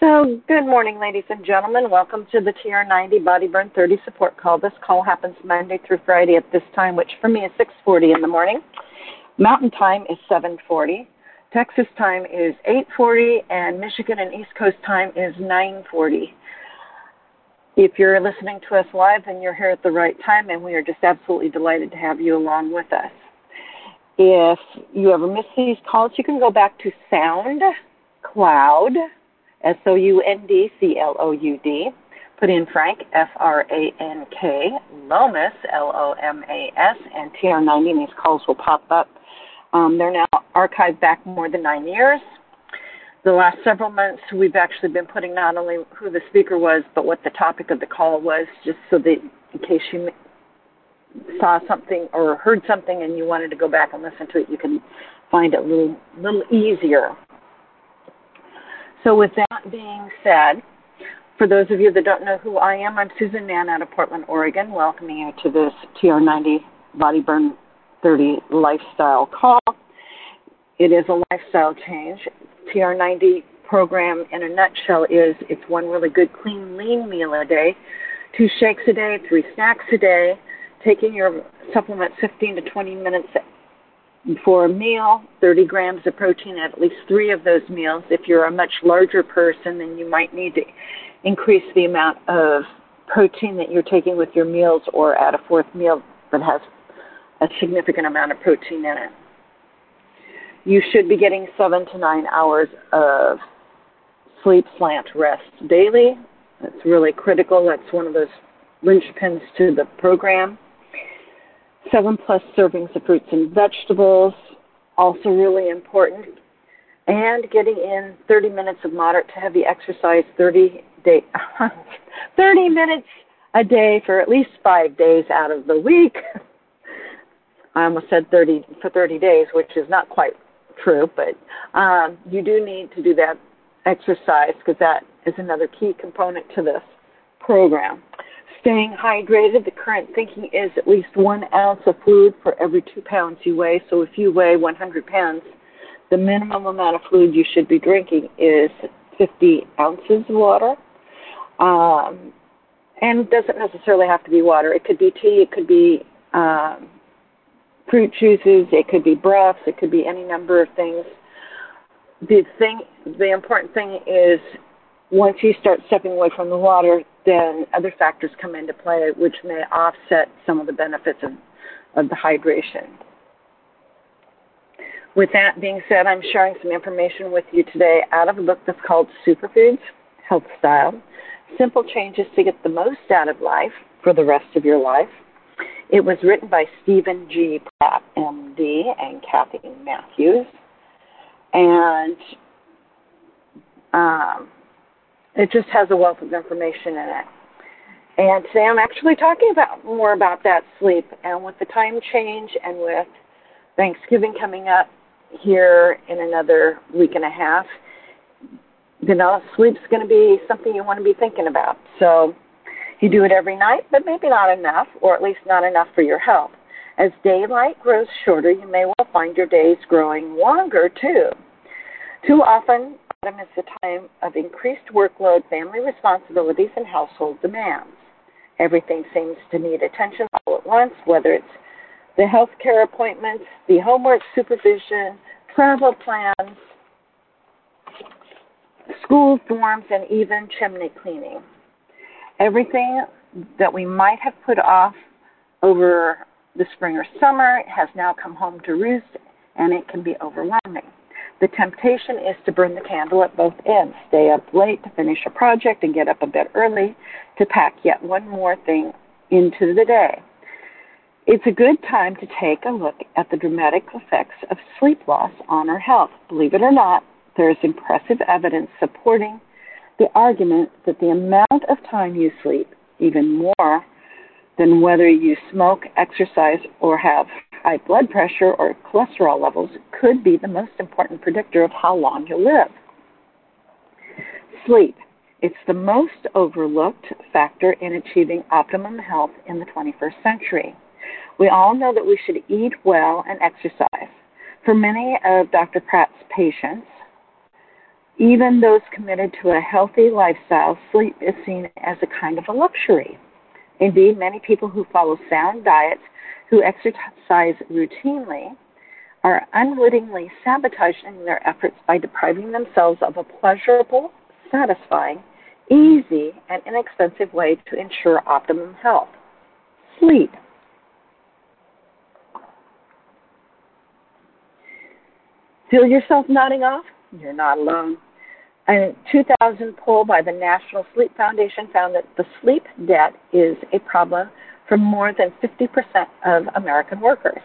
So, good morning, ladies and gentlemen. Welcome to the TR90 Body Burn 30 support call. This call happens Monday through Friday at this time, which for me is 6:40 in the morning. Mountain time is 7:40. Texas time is 8:40, and Michigan and East Coast time is 9:40. If you're listening to us live, then you're here at the right time, and we are just absolutely delighted to have you along with us. If you ever miss these calls, you can go back to SoundCloud S O U N D C L O U D. Put in Frank, F R A N K, Lomas, L O M A S, and TR90, and these calls will pop up. Um, they're now archived back more than nine years. The last several months, we've actually been putting not only who the speaker was, but what the topic of the call was, just so that in case you saw something or heard something and you wanted to go back and listen to it, you can find it a little, little easier. So, with that being said, for those of you that don't know who I am, I'm Susan Mann out of Portland, Oregon, welcoming you to this TR90 Body Burn 30 lifestyle call. It is a lifestyle change. TR90 program, in a nutshell, is it's one really good, clean, lean meal a day, two shakes a day, three snacks a day, taking your supplement 15 to 20 minutes for a meal, 30 grams of protein at least three of those meals. If you're a much larger person, then you might need to increase the amount of protein that you're taking with your meals or add a fourth meal that has a significant amount of protein in it. You should be getting seven to nine hours of sleep slant rest daily. That's really critical. That's one of those linchpins to the program seven plus servings of fruits and vegetables, also really important. And getting in 30 minutes of moderate to heavy exercise 30 day 30 minutes a day for at least 5 days out of the week. I almost said 30 for 30 days, which is not quite true, but um, you do need to do that exercise because that is another key component to this program staying hydrated. The current thinking is at least one ounce of fluid for every two pounds you weigh. So if you weigh 100 pounds, the minimum amount of fluid you should be drinking is 50 ounces of water. Um, and it doesn't necessarily have to be water. It could be tea, it could be um, fruit juices, it could be broths, it could be any number of things. The thing, the important thing is once you start stepping away from the water, then other factors come into play which may offset some of the benefits of, of the hydration. With that being said, I'm sharing some information with you today out of a book that's called Superfoods Health Style Simple Changes to Get the Most Out of Life for the Rest of Your Life. It was written by Steven G. Pratt, MD, and Kathy Matthews. And um, it just has a wealth of information in it. And today I'm actually talking about more about that sleep and with the time change and with Thanksgiving coming up here in another week and a half, you know, sleep's going to be something you want to be thinking about. So you do it every night, but maybe not enough, or at least not enough for your health. As daylight grows shorter, you may well find your days growing longer too. Too often, autumn is the time of increased workload, family responsibilities, and household demands. Everything seems to need attention all at once, whether it's the health care appointments, the homework supervision, travel plans, school forms, and even chimney cleaning. Everything that we might have put off over the spring or summer has now come home to roost, and it can be overwhelming. The temptation is to burn the candle at both ends, stay up late to finish a project and get up a bit early to pack yet one more thing into the day. It's a good time to take a look at the dramatic effects of sleep loss on our health. Believe it or not, there is impressive evidence supporting the argument that the amount of time you sleep, even more than whether you smoke, exercise, or have high blood pressure or cholesterol levels could be the most important predictor of how long you'll live. Sleep. It's the most overlooked factor in achieving optimum health in the 21st century. We all know that we should eat well and exercise. For many of Dr. Pratt's patients, Even those committed to a healthy lifestyle, sleep is seen as a kind of a luxury. Indeed, many people who follow sound diets, who exercise routinely, are unwittingly sabotaging their efforts by depriving themselves of a pleasurable, satisfying, easy, and inexpensive way to ensure optimum health sleep. Feel yourself nodding off? You're not alone. A 2000 poll by the National Sleep Foundation found that the sleep debt is a problem for more than 50% of American workers.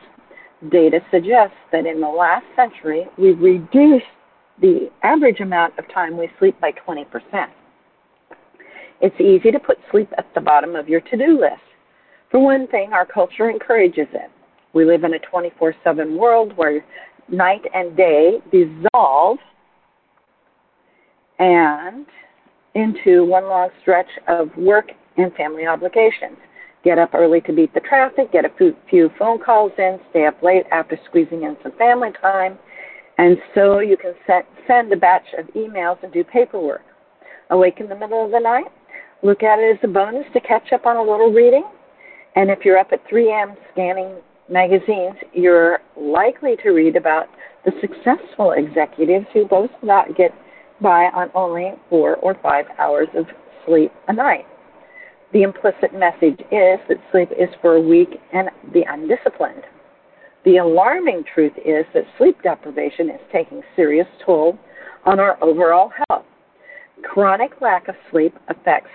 Data suggests that in the last century, we've reduced the average amount of time we sleep by 20%. It's easy to put sleep at the bottom of your to do list. For one thing, our culture encourages it. We live in a 24 7 world where night and day dissolve and into one long stretch of work and family obligations. Get up early to beat the traffic, get a few phone calls in, stay up late after squeezing in some family time, and so you can set, send a batch of emails and do paperwork. Awake in the middle of the night, look at it as a bonus to catch up on a little reading. And if you're up at 3 a.m. scanning magazines, you're likely to read about the successful executives who both not get by on only four or five hours of sleep a night. The implicit message is that sleep is for weak and the undisciplined. The alarming truth is that sleep deprivation is taking serious toll on our overall health. Chronic lack of sleep affects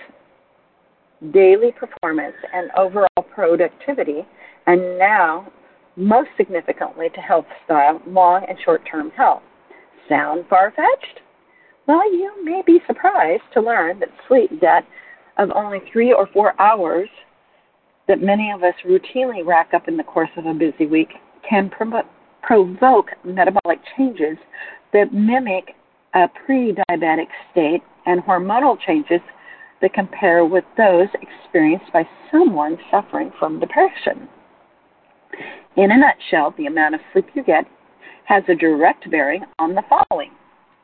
daily performance and overall productivity, and now, most significantly, to health style, long and short term health. Sound far fetched? Well, you may be surprised to learn that sleep debt of only three or four hours that many of us routinely rack up in the course of a busy week can provoke metabolic changes that mimic a pre diabetic state and hormonal changes that compare with those experienced by someone suffering from depression. In a nutshell, the amount of sleep you get has a direct bearing on the following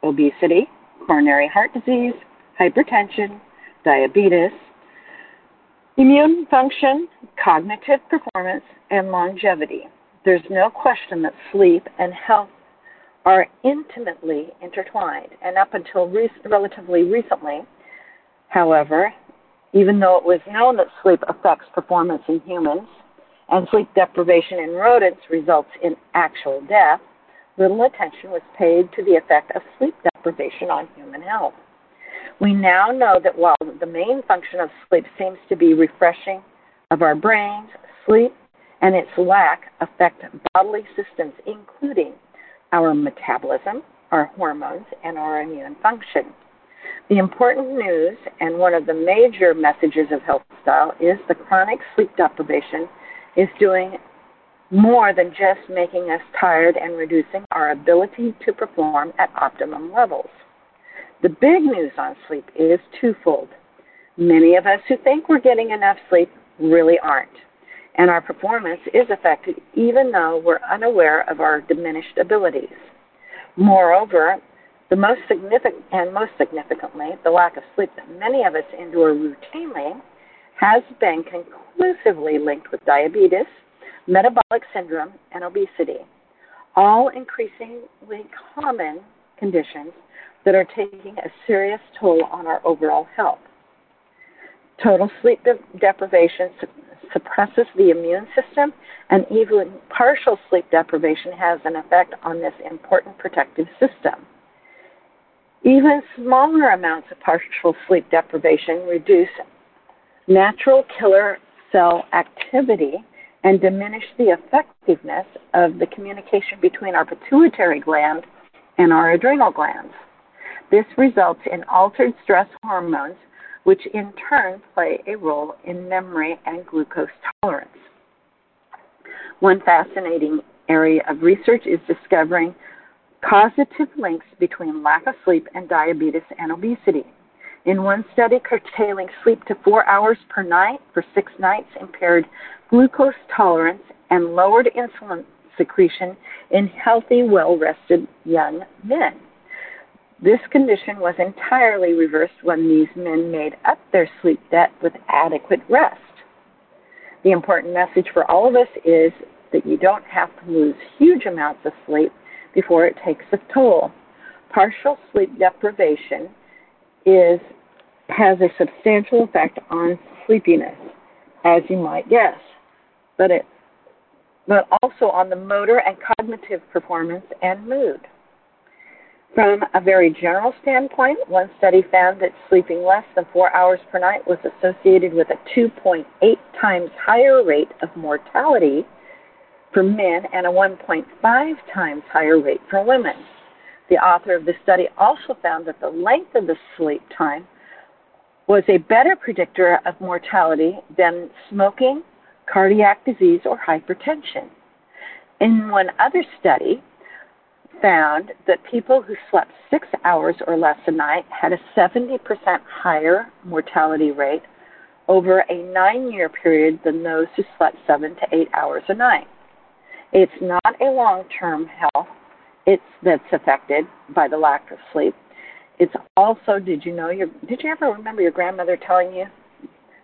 obesity, coronary heart disease, hypertension, diabetes, immune function, cognitive performance, and longevity. There's no question that sleep and health are intimately intertwined, and up until re- relatively recently, however, even though it was known that sleep affects performance in humans and sleep deprivation in rodents results in actual death, little attention was paid to the effect of sleep deprivation on human health. We now know that while the main function of sleep seems to be refreshing of our brains, sleep and its lack affect bodily systems, including our metabolism, our hormones, and our immune function. The important news and one of the major messages of health style is the chronic sleep deprivation is doing more than just making us tired and reducing our ability to perform at optimum levels. The big news on sleep is twofold. Many of us who think we're getting enough sleep really aren't, and our performance is affected even though we're unaware of our diminished abilities. Moreover, the most significant and most significantly, the lack of sleep that many of us endure routinely has been conclusively linked with diabetes, metabolic syndrome, and obesity, all increasingly common conditions that are taking a serious toll on our overall health. Total sleep de- deprivation su- suppresses the immune system, and even partial sleep deprivation has an effect on this important protective system. Even smaller amounts of partial sleep deprivation reduce natural killer cell activity and diminish the effectiveness of the communication between our pituitary gland and our adrenal glands. This results in altered stress hormones, which in turn play a role in memory and glucose tolerance. One fascinating area of research is discovering causative links between lack of sleep and diabetes and obesity. In one study, curtailing sleep to four hours per night for six nights impaired glucose tolerance and lowered insulin secretion in healthy, well rested young men. This condition was entirely reversed when these men made up their sleep debt with adequate rest. The important message for all of us is that you don't have to lose huge amounts of sleep before it takes a toll. Partial sleep deprivation is has a substantial effect on sleepiness, as you might guess, but it but also on the motor and cognitive performance and mood. From a very general standpoint, one study found that sleeping less than four hours per night was associated with a 2.8 times higher rate of mortality for men and a 1.5 times higher rate for women. The author of the study also found that the length of the sleep time was a better predictor of mortality than smoking, cardiac disease, or hypertension. In one other study, found that people who slept six hours or less a night had a 70% higher mortality rate over a nine year period than those who slept seven to eight hours a night. It's not a long term health it's that's affected by the lack of sleep. It's also did you know your did you ever remember your grandmother telling you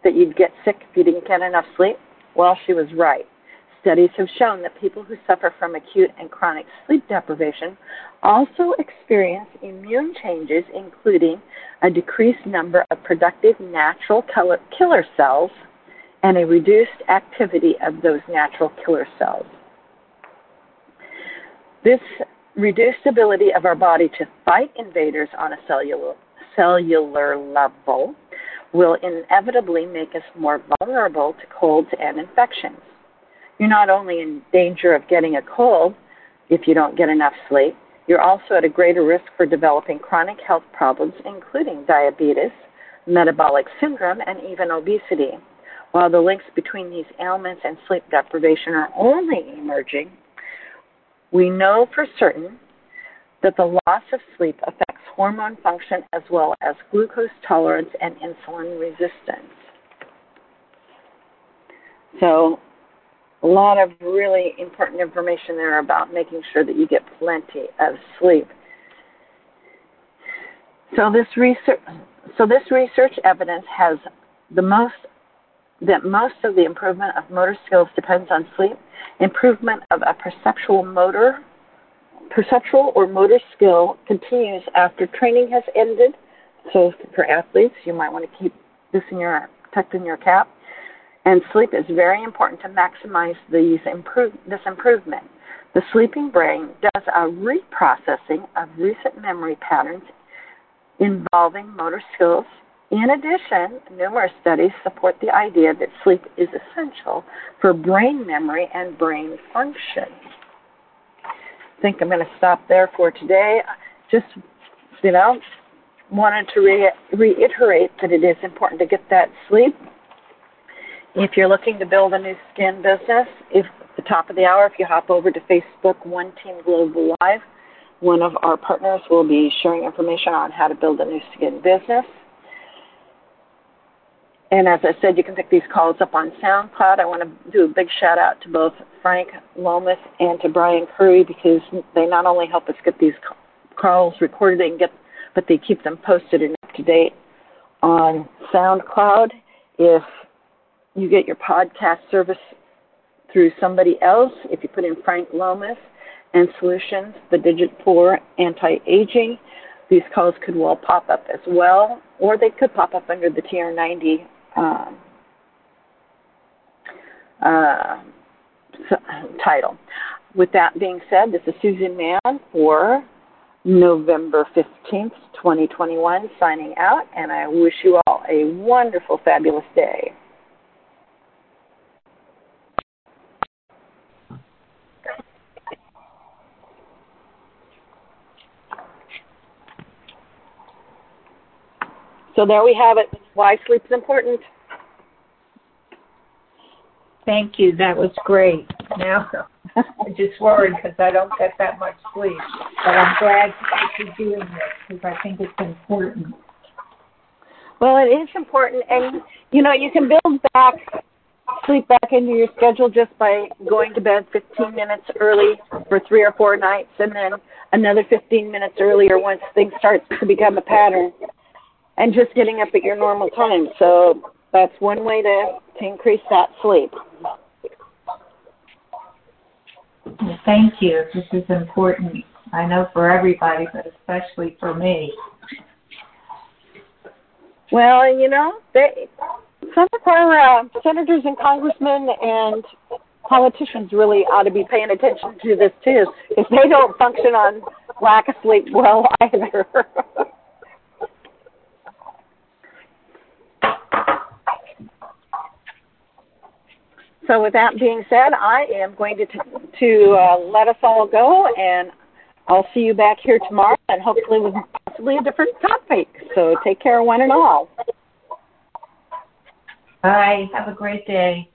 that you'd get sick if you didn't get enough sleep? Well, she was right. Studies have shown that people who suffer from acute and chronic sleep deprivation also experience immune changes, including a decreased number of productive natural killer cells and a reduced activity of those natural killer cells. This reduced ability of our body to fight invaders on a cellular, cellular level will inevitably make us more vulnerable to colds and infections. You're not only in danger of getting a cold if you don't get enough sleep, you're also at a greater risk for developing chronic health problems, including diabetes, metabolic syndrome, and even obesity. While the links between these ailments and sleep deprivation are only emerging, we know for certain that the loss of sleep affects hormone function as well as glucose tolerance and insulin resistance. So, a lot of really important information there about making sure that you get plenty of sleep. So this research, so this research evidence has the most that most of the improvement of motor skills depends on sleep. Improvement of a perceptual motor, perceptual or motor skill continues after training has ended. So for athletes, you might want to keep this in your tucked in your cap. And sleep is very important to maximize these improve, this improvement. The sleeping brain does a reprocessing of recent memory patterns involving motor skills. In addition, numerous studies support the idea that sleep is essential for brain memory and brain function. Think I'm going to stop there for today. Just, you know, wanted to re- reiterate that it is important to get that sleep if you're looking to build a Nu Skin business, if at the top of the hour, if you hop over to Facebook One Team Global Live, one of our partners will be sharing information on how to build a Nu Skin business. And as I said, you can pick these calls up on SoundCloud. I want to do a big shout out to both Frank Lomas and to Brian Curry because they not only help us get these calls recorded and get, but they keep them posted and up to date on SoundCloud. If you get your podcast service through somebody else. If you put in Frank Lomas and Solutions, the digit four anti-aging, these calls could well pop up as well, or they could pop up under the TR90 um, uh, title. With that being said, this is Susan Mann for November 15th, 2021, signing out, and I wish you all a wonderful, fabulous day. So there we have it. Why sleep's important. Thank you. That was great. Now I'm just worried because I don't get that much sleep, but I'm glad that you're doing this because I think it's important. Well, it is important, and you know you can build back sleep back into your schedule just by going to bed 15 minutes early for three or four nights and then another 15 minutes earlier once things start to become a pattern and just getting up at your normal time. So that's one way to, to increase that sleep. Thank you. This is important. I know for everybody, but especially for me. Well, you know, they, some of our uh, senators and congressmen and politicians really ought to be paying attention to this too, if they don't function on lack of sleep well either. So, with that being said, I am going to t- to uh, let us all go, and I'll see you back here tomorrow, and hopefully with possibly a different topic. So, take care, one and all. Bye. Have a great day.